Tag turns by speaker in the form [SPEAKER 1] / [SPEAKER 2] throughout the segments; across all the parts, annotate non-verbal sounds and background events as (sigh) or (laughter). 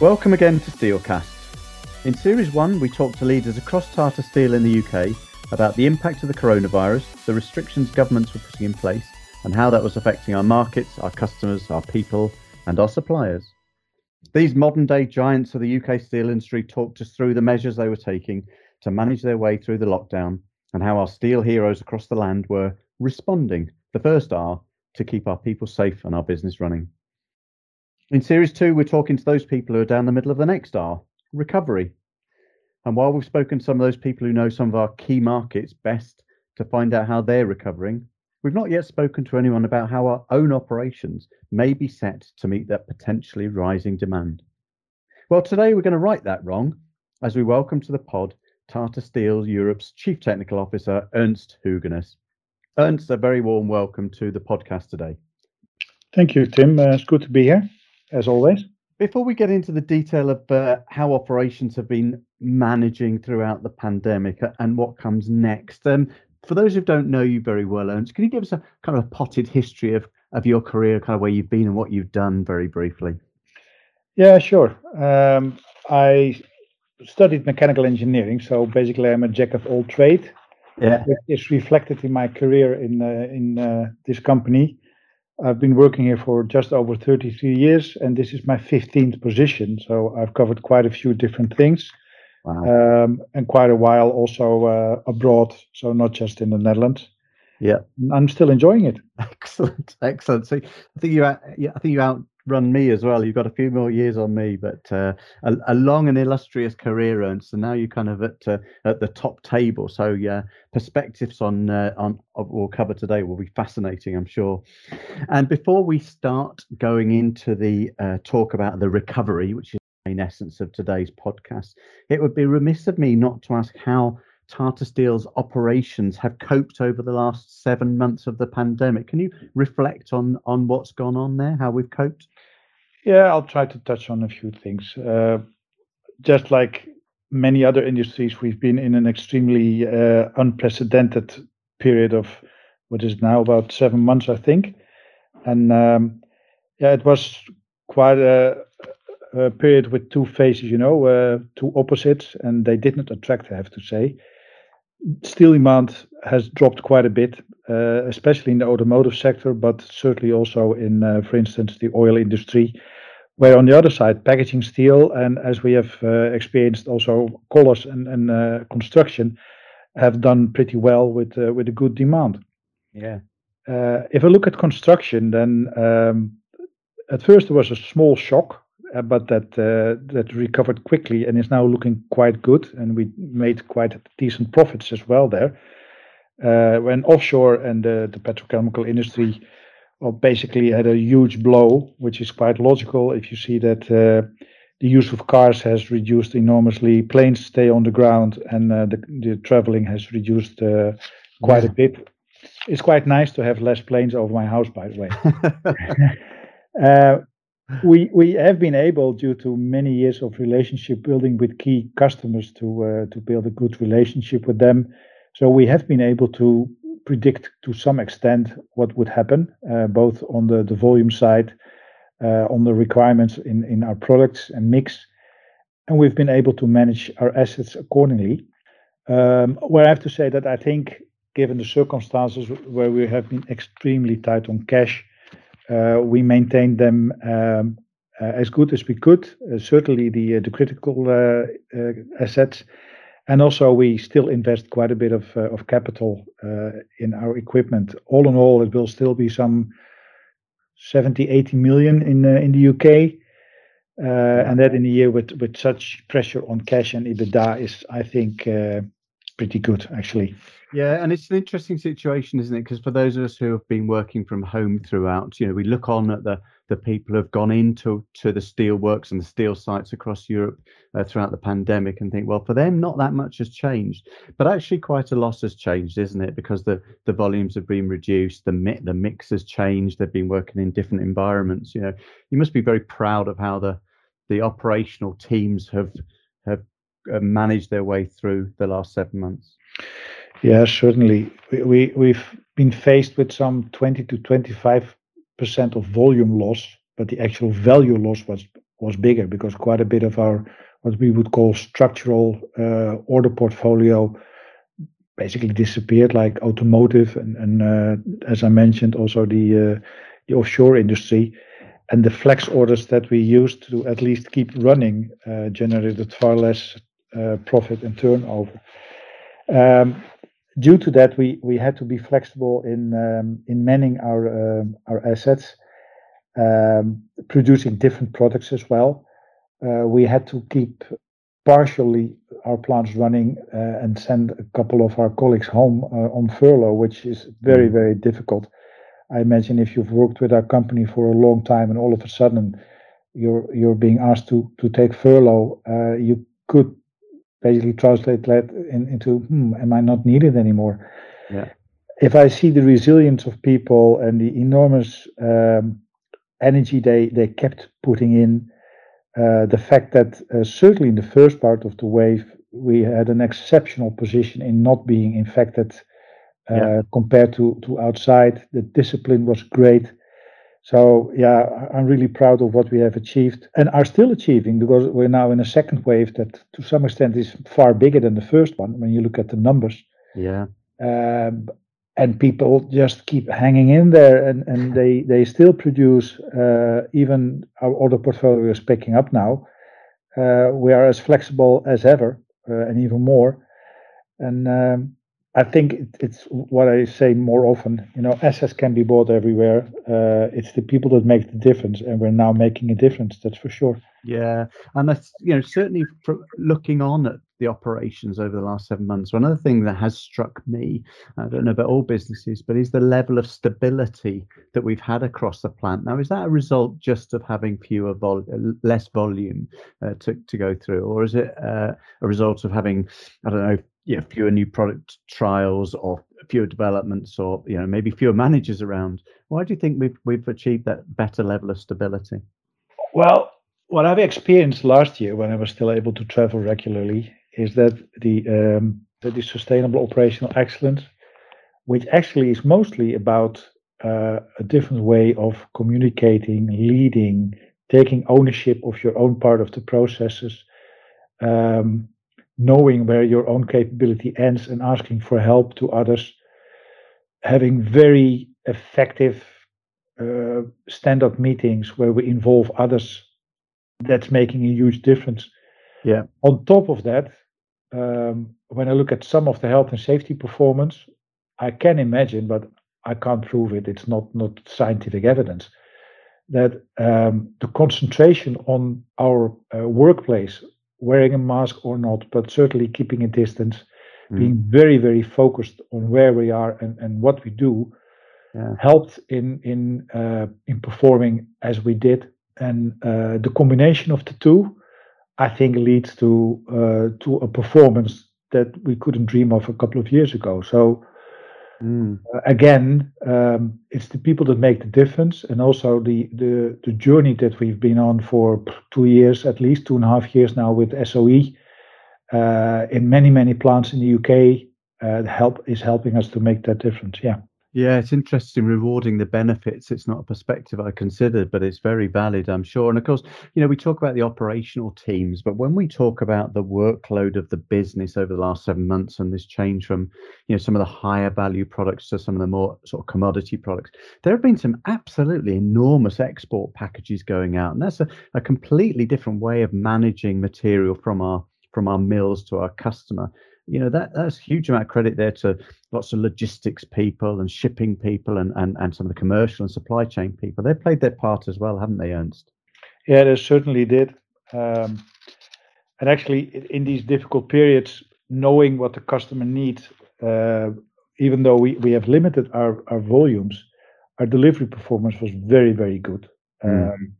[SPEAKER 1] Welcome again to Steelcast. In Series 1, we talked to leaders across Tata Steel in the UK about the impact of the coronavirus, the restrictions governments were putting in place, and how that was affecting our markets, our customers, our people, and our suppliers. These modern day giants of the UK steel industry talked us through the measures they were taking to manage their way through the lockdown and how our steel heroes across the land were responding, the first R, to keep our people safe and our business running. In series two, we're talking to those people who are down the middle of the next R, recovery. And while we've spoken to some of those people who know some of our key markets best to find out how they're recovering, we've not yet spoken to anyone about how our own operations may be set to meet that potentially rising demand. Well, today we're going to right that wrong as we welcome to the pod Tata Steel Europe's Chief Technical Officer, Ernst Hoogenes. Ernst, a very warm welcome to the podcast today.
[SPEAKER 2] Thank you, Tim. Uh, it's good to be here as always.
[SPEAKER 1] Before we get into the detail of uh, how operations have been managing throughout the pandemic and what comes next, um, for those who don't know you very well, Ernst, can you give us a kind of a potted history of, of your career, kind of where you've been and what you've done very briefly?
[SPEAKER 2] Yeah, sure. Um, I studied mechanical engineering, so basically I'm a jack of all trade.
[SPEAKER 1] Yeah,
[SPEAKER 2] it's reflected in my career in uh, in uh, this company. I've been working here for just over 33 years, and this is my 15th position. So I've covered quite a few different things, wow. um, and quite a while also uh, abroad. So not just in the Netherlands.
[SPEAKER 1] Yeah,
[SPEAKER 2] I'm still enjoying it. (laughs)
[SPEAKER 1] Excellent, excellent. So I think you, yeah, I think you out run me as well. You've got a few more years on me, but uh, a, a, long and illustrious career, Ernst. So now you're kind of at uh, at the top table. So yeah, perspectives on uh, on we'll cover today will be fascinating, I'm sure. And before we start going into the uh, talk about the recovery, which is the main essence of today's podcast, it would be remiss of me not to ask how Tata Steel's operations have coped over the last seven months of the pandemic. Can you reflect on on what's gone on there, how we've coped?
[SPEAKER 2] Yeah, I'll try to touch on a few things. Uh, just like many other industries, we've been in an extremely uh, unprecedented period of what is now about seven months, I think. And um, yeah, it was quite a, a, period with two phases, you know, uh, two opposites, and they did not attract, I have to say steel demand has dropped quite a bit, uh, especially in the automotive sector, but certainly also in, uh, for instance, the oil industry. Where on the other side, packaging steel and as we have uh, experienced also colors and, and construction have done pretty well with with a good demand.
[SPEAKER 1] Yeah.
[SPEAKER 2] if I look at construction, then um, at first there was a small shock Uh, but that uh, that recovered quickly and is now looking quite good, and we made quite decent profits as well there. Uh, when offshore and the petrochemical industry well, basically had a huge blow, which is quite logical if you see that uh, the use of cars has reduced enormously, planes stay on the ground, and uh, the traveling has reduced quite a bit. It's quite nice to have less planes over my house, by the way. (laughs) (laughs) we we have been able, due to many years of relationship building with key customers, to uh, to build a good relationship with them. So we have been able to predict to some extent what would happen, uh, both on the the volume side, uh, on the requirements in in our products and mix, and we've been able to manage our assets accordingly. Um, where I have to say that I think, given the circumstances where we have been extremely tight on cash we maintained them um, uh, as good as we could, uh, certainly the the critical assets. And also, we still invest quite a bit of of capital in our equipment. All in all, it will still be some 70 80 million in in the UK. Uh, and that in a year with with such pressure on cash and EBITDA is, I think, uh, pretty good actually.
[SPEAKER 1] Yeah, and it's an interesting situation, isn't it? Because for those of us who have been working from home throughout, you know, we look on at the the people who have gone into to the steel works and the steel sites across Europe uh, throughout the pandemic and think, well, for them, not that much has changed, but actually quite a lot has changed, isn't it? Because the the volumes have been reduced, the mi- the mix has changed. They've been working in different environments. You know, you must be very proud of how the the operational teams have have managed their way through the last seven months.
[SPEAKER 2] Yeah, certainly. We, we, have been faced with some 20 to 25% of volume loss, but the actual value loss was was bigger because quite a bit of our what we would call structural uh, order portfolio basically disappeared, like automotive and, and uh, as I mentioned, also the uh, the offshore industry. And the flex orders that we used to at least keep running uh, generated far less profit and turnover. Um, due to that, we, we had to be flexible in um, in manning our um, our assets, um, producing different products as well. Uh, we had to keep partially our plants running uh, and send a couple of our colleagues home uh, on furlough, which is very mm. very difficult. I imagine if you've worked with our company for a long time and all of a sudden you're you're being asked to to take furlough, uh, you could basically translate that in, into hmm, am I not needed anymore?
[SPEAKER 1] Yeah.
[SPEAKER 2] If I see the resilience of people and the enormous um, energy they they kept putting in, uh, the fact that uh, certainly in the first part of the wave we had an exceptional position in not being infected yeah. Uh, compared to to outside. The discipline was great. So yeah, I'm really proud of what we have achieved and are still achieving because we're now in a second wave that to some extent is far bigger than the first one when you look at the numbers.
[SPEAKER 1] Yeah.
[SPEAKER 2] Um, and people just keep hanging in there and, and (laughs) they, they still produce, uh, even our order portfolio is picking up now. Uh, we are as flexible as ever uh, and even more. And um, I think it's what I say more often. You know, assets can be bought everywhere. Uh, it's the people that make the difference, and we're now making a difference. That's for sure.
[SPEAKER 1] Yeah, and that's you know certainly looking on at the operations over the last seven months. One other thing that has struck me, I don't know about all businesses, but is the level of stability that we've had across the plant. Now, is that a result just of having fewer vol, less volume uh, to to go through, or is it uh, a result of having I don't know know, fewer new product trials or fewer developments or you know maybe fewer managers around. Why do you think we've we've achieved that better level of stability?
[SPEAKER 2] Well what i've experienced last year when i was still able to travel regularly is that the um, that the sustainable operational excellence which actually is mostly about uh, a different way of communicating leading taking ownership of your own part of the processes um, knowing where your own capability ends and asking for help to others, having very effective uh, stand up meetings where we involve others, that's making a huge difference.
[SPEAKER 1] Yeah.
[SPEAKER 2] On top of that, um, when I look at some of the health and safety performance, I can imagine, but I can't prove it. It's not not scientific evidence that um, the concentration on our uh, workplace wearing a mask or not, but certainly keeping a distance, mm. being very, very focused on where we are and, and what we do, yeah. helped in in uh, in performing as we did. And uh, the combination of the two, I think, leads to uh, to a performance that we couldn't dream of a couple of years ago. So
[SPEAKER 1] Mm.
[SPEAKER 2] Uh, again, um, it's the people that make the difference, and also the, the the journey that we've been on for two years, at least two and a half years now with SOE, uh, in many many plants in the UK, uh, help is helping us to make that difference. Yeah.
[SPEAKER 1] Yeah, it's interesting rewarding the benefits. It's not a perspective I considered, but it's very valid, I'm sure. And of course, you know, we talk about the operational teams, but when we talk about the workload of the business over the last seven months and this change from, you know, some of the higher value products to some of the more sort of commodity products, there have been some absolutely enormous export packages going out. And that's a, a completely different way of managing material from our from our mills to our customer you know that that's a huge amount of credit there to lots of logistics people and shipping people and and, and some of the commercial and supply chain people. They played their part as well haven't they ernst?
[SPEAKER 2] Yeah they certainly did. Um, and actually in these difficult periods knowing what the customer needs uh, even though we, we have limited our, our volumes our delivery performance was very very good. Mm. um,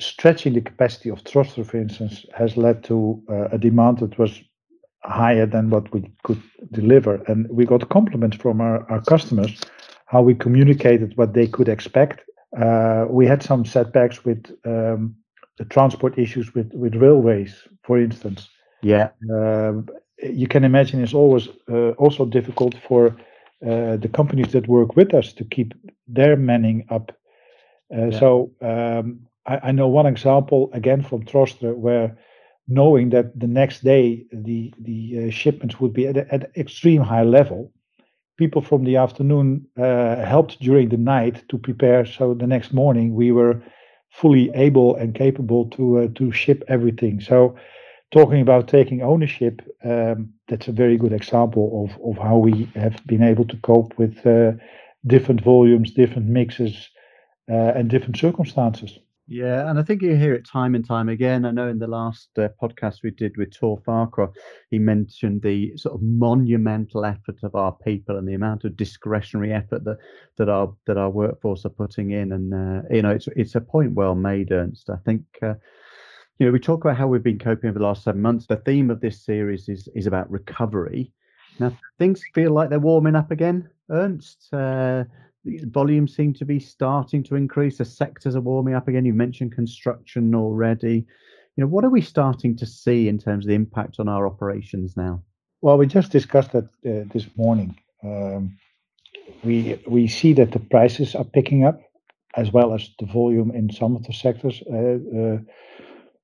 [SPEAKER 2] stretching the capacity of Trostre, for instance, has led to uh, a demand that was higher than what we could deliver. And we got compliments from our, our customers how we communicated what they could expect. Uh, we had some setbacks with um, the transport issues with, with railways, for instance.
[SPEAKER 1] Yeah.
[SPEAKER 2] Uh, you can imagine it's always uh, also difficult for uh, the companies that work with us to keep their manning up. Uh, yeah. So um, I, I know one example again from Trostre where knowing that the next day the the uh, shipments would be at, at extreme high level, people from the afternoon uh, helped during the night to prepare. So the next morning we were fully able and capable to uh, to ship everything. So talking about taking ownership, um, that's a very good example of of how we have been able to cope with uh, different volumes, different mixes, uh, and different circumstances.
[SPEAKER 1] Yeah, and I think you hear it time and time again. I know in the last uh, podcast we did with Tor Farquhar, he mentioned the sort of monumental effort of our people and the amount of discretionary effort that that our that our workforce are putting in. And uh, you know, it's it's a point well made, Ernst. I think. Uh, you know, we talk about how we've been coping over the last seven months. The theme of this series is is about recovery. Now things feel like they're warming up again, Ernst. Uh, volumes seem to be starting to increase. The sectors are warming up again. You mentioned construction already. You know, what are we starting to see in terms of the impact on our operations now?
[SPEAKER 2] Well, we just discussed that uh, this morning. Um, we we see that the prices are picking up, as well as the volume in some of the sectors. Uh, uh,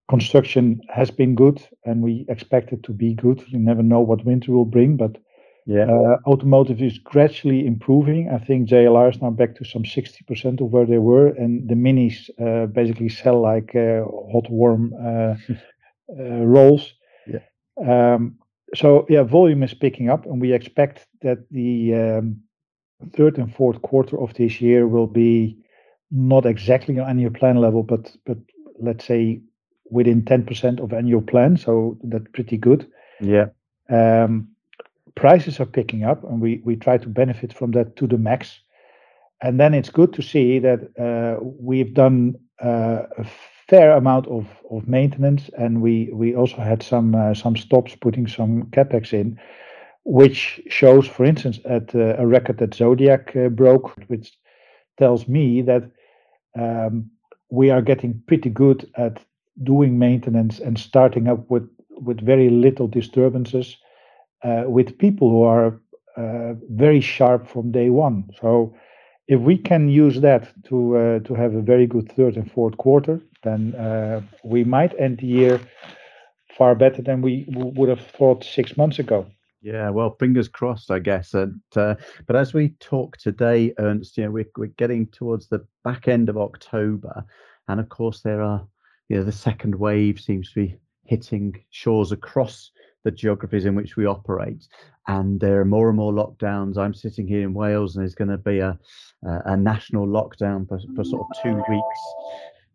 [SPEAKER 2] construction has been good, and we expect it to be good. You never know what winter will bring, but yeah. Uh, automotive is gradually improving. I think JLR is now back to some 60% of where they were, and the minis uh, basically sell like uh, hot, warm uh, (laughs) uh, rolls. Yeah. Um, so yeah, volume is picking up, and we expect that the um, third and fourth quarter of this year will be not exactly on annual plan level, but but let's say within 10% of annual plan. So that's pretty good.
[SPEAKER 1] Yeah.
[SPEAKER 2] Um, prices are picking up, and we we try to benefit from that to the max. And then it's good to see that uh, we've done uh, a fair amount of, of maintenance, and we we also had some uh, some stops putting some capex in, which shows, for instance, at uh, a record that Zodiac uh, broke, which tells me that um, we are getting pretty good at doing maintenance and starting up with with very little disturbances uh, with people who are uh, very sharp from day one. So if we can use that to uh, to have a very good third and fourth quarter, then uh, we might end the year far better than we would have thought six months ago.
[SPEAKER 1] Yeah, well, fingers crossed, I guess. And uh, but as we talk today, Ernst, you know, we're we're getting towards the back end of October, and of course there are, you know, the second wave seems to be hitting shores across the geographies in which we operate. And there are more and more lockdowns. I'm sitting here in Wales, and there's going to be a a national lockdown for, for sort of two weeks.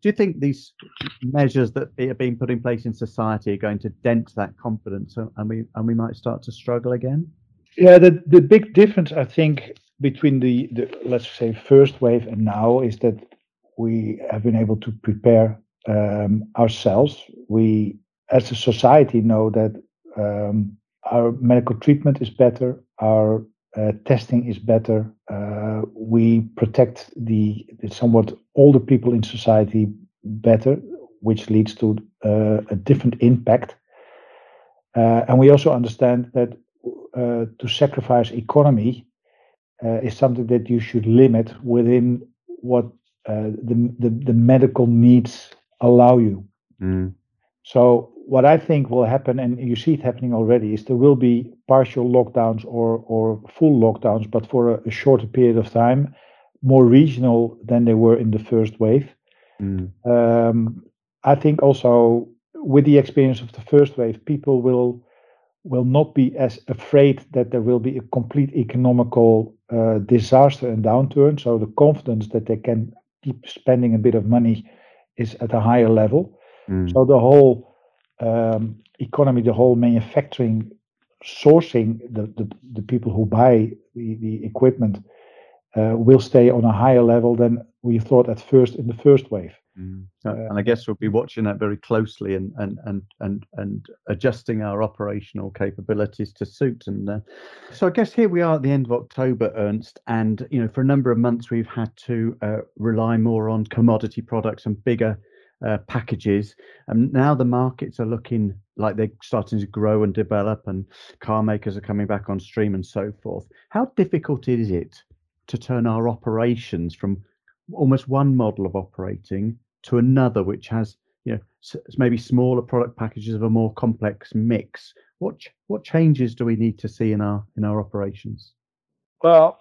[SPEAKER 1] Do you think these measures that are being put in place in society are going to dent that confidence, and we and we might start to struggle again?
[SPEAKER 2] Yeah, the the big difference I think between the, the let's say first wave and now is that we have been able to prepare um, ourselves. We as a society know that um, our medical treatment is better, our uh, testing is better. Uh, we protect the, the, somewhat older people in society better, which leads to uh, a different impact. Uh, and we also understand that uh, to sacrifice economy uh, is something that you should limit within what the, the, the medical needs allow you. Mm. So what I think will happen, and you see it happening already, is there will be partial lockdowns or or full lockdowns, but for a, a shorter period of time, more regional than they were in the first wave. Mm. Um, I think also with the experience of the first wave, people will will not be as afraid that there will be a complete economical uh, disaster and downturn. So the confidence that they can keep spending a bit of money is at a higher level. Mm. So the whole um, economy, the whole manufacturing, sourcing, the, the, the people who buy the, the equipment uh, will stay on a higher level than we thought at first in the first wave.
[SPEAKER 1] Mm. Uh, and I guess we'll be watching that very closely and and and and and adjusting our operational capabilities to suit. And uh, so I guess here we are at the end of October, Ernst, and you know for a number of months we've had to uh, rely more on commodity products and bigger uh, packages. And now the markets are looking like they're starting to grow and develop, and car makers are coming back on stream and so forth. How difficult is it to turn our operations from almost one model of operating to another which has you know maybe smaller product packages of a more complex mix what what changes do we need to see in our in our operations
[SPEAKER 2] well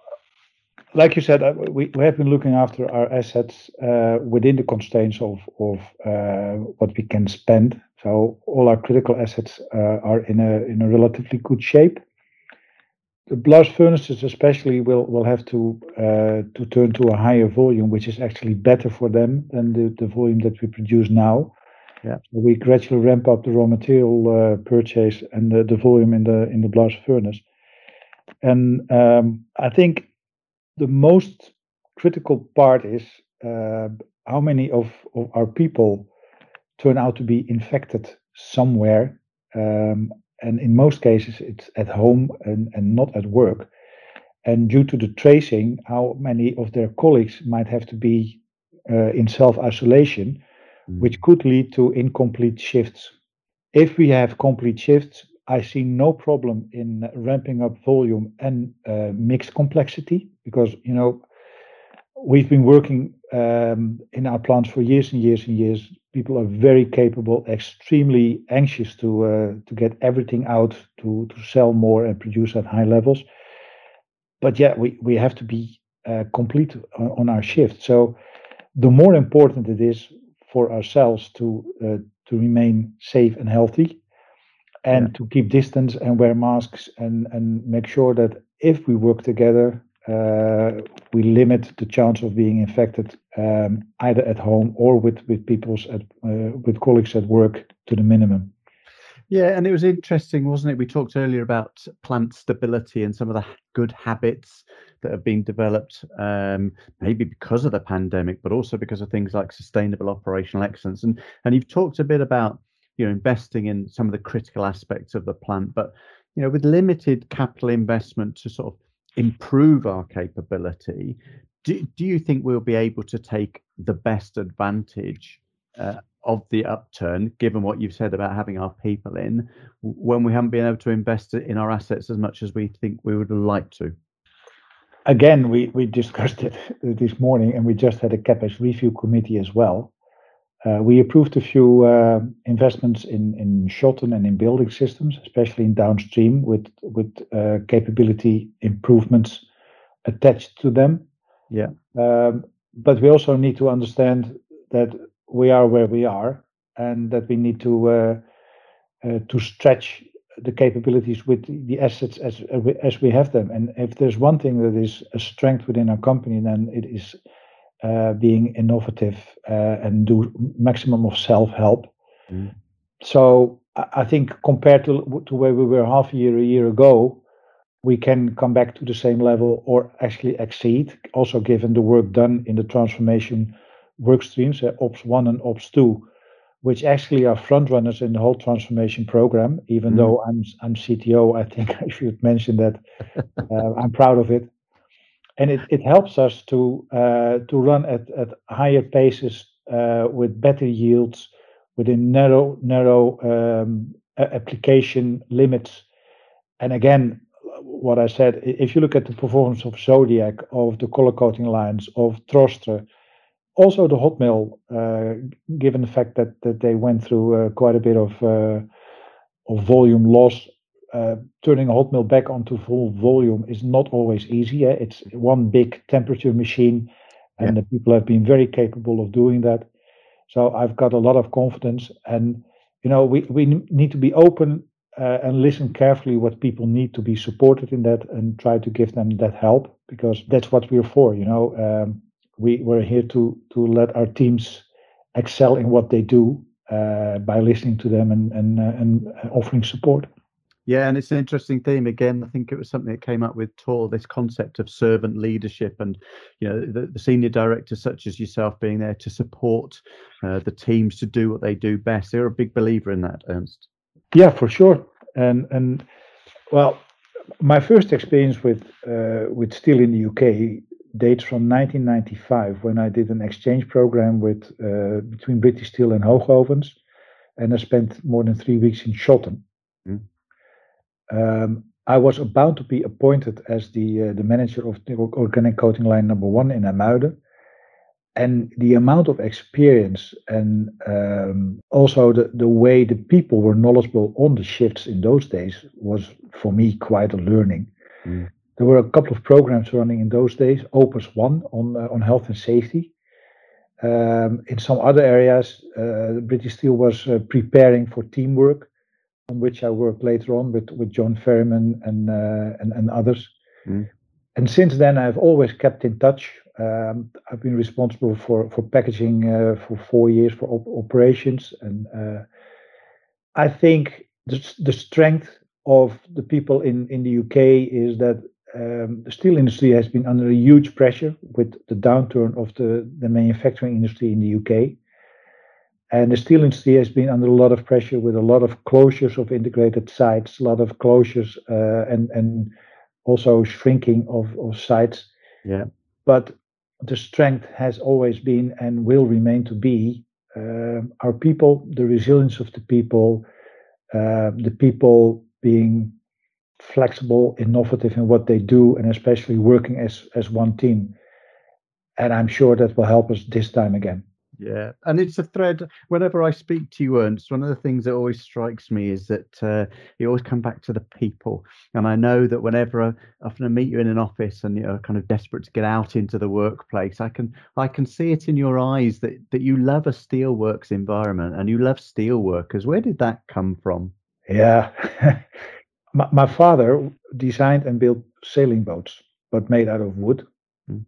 [SPEAKER 2] like you said uh, we, we have been looking after our assets uh, within the constraints of of uh, what we can spend so all our critical assets uh, are in a in a relatively good shape the blast furnaces especially will will have to uh, to turn to a higher volume, which is actually better for them than the, the volume that we produce now.
[SPEAKER 1] Yeah.
[SPEAKER 2] We gradually ramp up the raw material uh, purchase and the, the volume in the in the blast furnace. And um, I think the most critical part is uh, how many of, of our people turn out to be infected somewhere um, and in most cases it's at home and, and not at work. And due to the tracing, how many of their colleagues might have to be uh, in self isolation, mm. which could lead to incomplete shifts. If we have complete shifts, I see no problem in ramping up volume and uh, mixed complexity because you know we've been working um, in our plants for years and years and years. People are very capable, extremely anxious to uh, to get everything out to to sell more and produce at high levels. But yeah, we we have to be uh, complete on, on, our shift. So the more important it is for ourselves to uh, to remain safe and healthy, and yeah. to keep distance and wear masks and and make sure that if we work together uh, we limit the chance of being infected um, either at home or with with people's at, uh, with colleagues at work to the minimum.
[SPEAKER 1] Yeah, and it was interesting, wasn't it? We talked earlier about plant stability and some of the good habits that have been developed, um, maybe because of the pandemic, but also because of things like sustainable operational excellence. And and you've talked a bit about you know investing in some of the critical aspects of the plant, but you know with limited capital investment to sort of improve our capability, do, do you think we'll be able to take the best advantage uh, of the upturn, given what you've said about having our people in, when we haven't been able to invest in our assets as much as we think we would like to?
[SPEAKER 2] Again, we, we discussed it this morning and we just had a CapEx review committee as well. Uh, we approved a few uh, investments in in Shotton and in building systems, especially in downstream, with with uh, capability improvements attached to them.
[SPEAKER 1] Yeah.
[SPEAKER 2] Um, but we also need to understand that we are where we are, and that we need to uh, uh, to stretch the capabilities with the assets as as we have them. And if there's one thing that is a strength within our company, then it is uh, being innovative uh, and do maximum of self-help. Mm. So I think compared to to where we were half a year a year ago, we can come back to the same level or actually exceed. Also, given the work done in the transformation work streams, uh, Ops one and Ops two, which actually are front runners in the whole transformation program. Even mm. though I'm I'm CTO, I think (laughs) I should mention that (laughs) uh, I'm proud of it and it, it helps us to uh, to run at, at higher paces uh, with better yields within narrow narrow um, application limits. And again, what I said, if you look at the performance of Zodiac, of the color coating lines, of Trostre, also the hot mill, uh, given the fact that that they went through uh, quite a bit of uh, of volume loss turning a hot mill back onto full volume is not always easy. Eh? It's one big temperature machine, and yeah. the people have been very capable of doing that. So I've got a lot of confidence, and you know we we need to be open uh, and listen carefully what people need to be supported in that, and try to give them that help because that's what we're for. You know, um, we we're here to to let our teams excel in what they do uh, by listening to them and and uh, and offering support.
[SPEAKER 1] Yeah, and it's an interesting theme. Again, I think it was something that came up with Tor, this concept of servant leadership, and you know the, the senior directors such as yourself being there to support uh, the teams to do what they do best. They're a big believer in that, Ernst.
[SPEAKER 2] Yeah, for sure. And and well, my first experience with uh, with steel in the UK dates from 1995 when I did an exchange program with uh, between British Steel and Hoogovens, and I spent more than three weeks in Shotton. Mm um, I was about to be appointed as the uh, the manager of the organic coating line number one in IJmuiden. and the amount of experience and um, also the, the way the people were knowledgeable on the shifts in those days was for me quite a learning. Mm. There were a couple of programs running in those days. Opus One on uh, on health and safety. Um, in some other areas, uh, British Steel was uh, preparing for teamwork, on which I worked later on with, with John Ferryman and, uh, and, and others. Mm. And since then, I've always kept in touch. Um, I've been responsible for for packaging uh, for four years for op- operations, and uh, I think the, the strength of the people in in the UK is that um, the steel industry has been under a huge pressure with the downturn of the, the manufacturing industry in the UK. And the steel industry has been under a lot of pressure with a lot of closures of integrated sites, a lot of closures uh, and, and also shrinking of, of sites.
[SPEAKER 1] Yeah.
[SPEAKER 2] But the strength has always been and will remain to be uh, our people, the resilience of the people, uh, the people being flexible, innovative in what they do, and especially working as as one team. And I'm sure that will help us this time again.
[SPEAKER 1] Yeah, and it's a thread. Whenever I speak to you, Ernst, one of the things that always strikes me is that uh, you always come back to the people. And I know that whenever I, often I meet you in an office and you're kind of desperate to get out into the workplace, I can I can see it in your eyes that that you love a steelworks environment and you love steelworkers. Where did that come from?
[SPEAKER 2] Yeah, (laughs) my, my father designed and built sailing boats, but made out of wood, mm.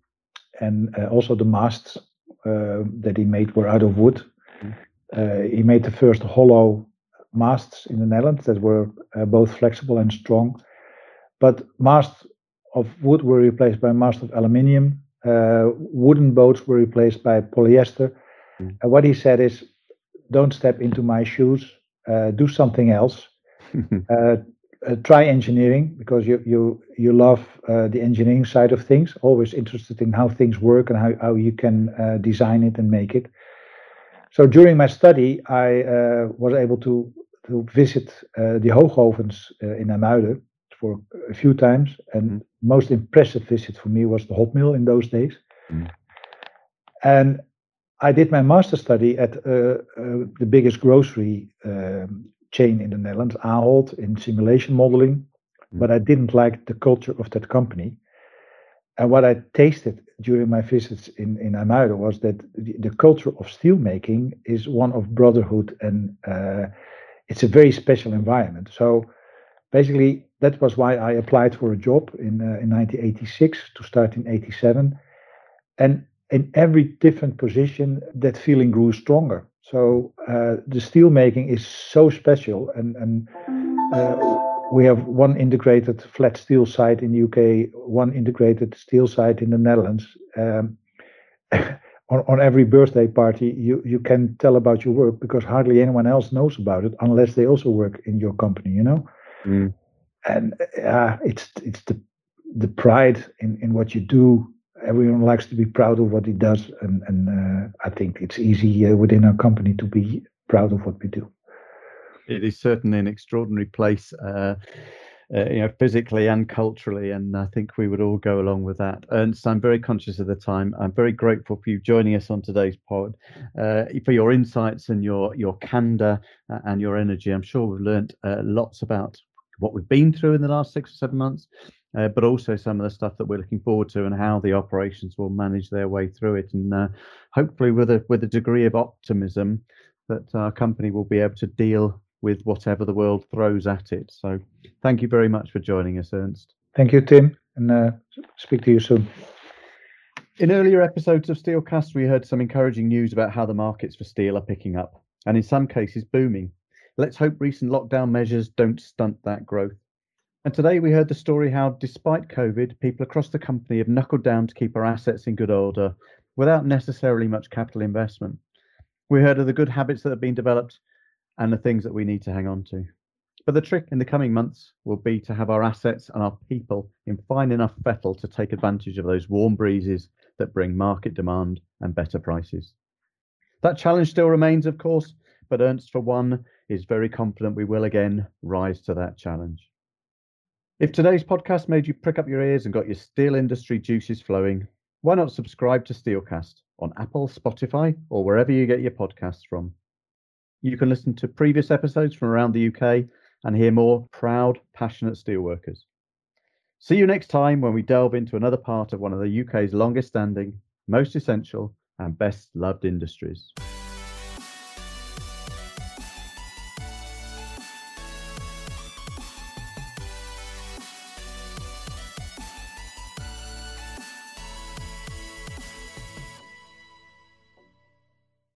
[SPEAKER 2] and uh, also the masts uh, that he made were out of wood. Mm. Uh, he made the first hollow masts in the Netherlands that were uh, both flexible and strong. But masts of wood were replaced by masts of aluminium. Uh, wooden boats were replaced by polyester. Mm. And what he said is, don't step into my shoes. Uh, do something else. (laughs) uh, uh, try engineering because you you you love uh, the engineering side of things. Always interested in how things work and how how you can uh, design it and make it. So during my study, I uh, was able to to visit uh, the Hoogovens uh, in IJmuiden for a few times, and mm. most impressive visit for me was the hot mill in those days. Mm. And I did my master study at the biggest grocery um, chain in the Netherlands, Ahold, in simulation modeling, mm. but I didn't like the culture of that company. And what I tasted during my visits in, in IJmuiden was that the, the culture of steelmaking is one of brotherhood and uh, it's a very special environment. So basically, that was why I applied for a job in, uh, in 1986 to start in 87. And in every different position, that feeling grew stronger. So uh, the steel making is so special, and and uh, we have one integrated flat steel site in the UK, one integrated steel site in the Netherlands. Um, (laughs) on, on every birthday party, you you can tell about your work because hardly anyone else knows about it unless they also work in your company, you know. Mm. And uh, it's it's the the pride in in what you do everyone likes to be proud of what he does, and and uh, I think it's easy uh, within our company to be proud of what we do.
[SPEAKER 1] It is certainly an extraordinary place. Uh, uh, you know, physically and culturally, and I think we would all go along with that. Ernst, I'm very conscious of the time. I'm very grateful for you joining us on today's pod, uh, for your insights and your your candor and your energy. I'm sure we've learned uh, lots about what we've been through in the last six or seven months, uh, but also some of the stuff that we're looking forward to and how the operations will manage their way through it. And uh, hopefully, with a with a degree of optimism, that our company will be able to deal with whatever the world throws at it. So, thank you very much for joining us, Ernst.
[SPEAKER 2] Thank you, Tim, and uh, speak to you soon.
[SPEAKER 1] In earlier episodes of Steelcast, we heard some encouraging news about how the markets for steel are picking up, and in some cases booming. Let's hope recent lockdown measures don't stunt that growth. And today we heard the story how, despite COVID, people across the company have knuckled down to keep our assets in good order without necessarily much capital investment. We heard of the good habits that have been developed and the things that we need to hang on to. But the trick in the coming months will be to have our assets and our people in fine enough fettle to take advantage of those warm breezes that bring market demand and better prices. That challenge still remains, of course, but Ernst, for one, is very confident we will again rise to that challenge. If today's podcast made you prick up your ears and got your steel industry juices flowing, why not subscribe to Steelcast on Apple, Spotify, or wherever you get your podcasts from? You can listen to previous episodes from around the UK and hear more proud, passionate steelworkers. See you next time when we delve into another part of one of the UK's longest standing, most essential, and best loved industries.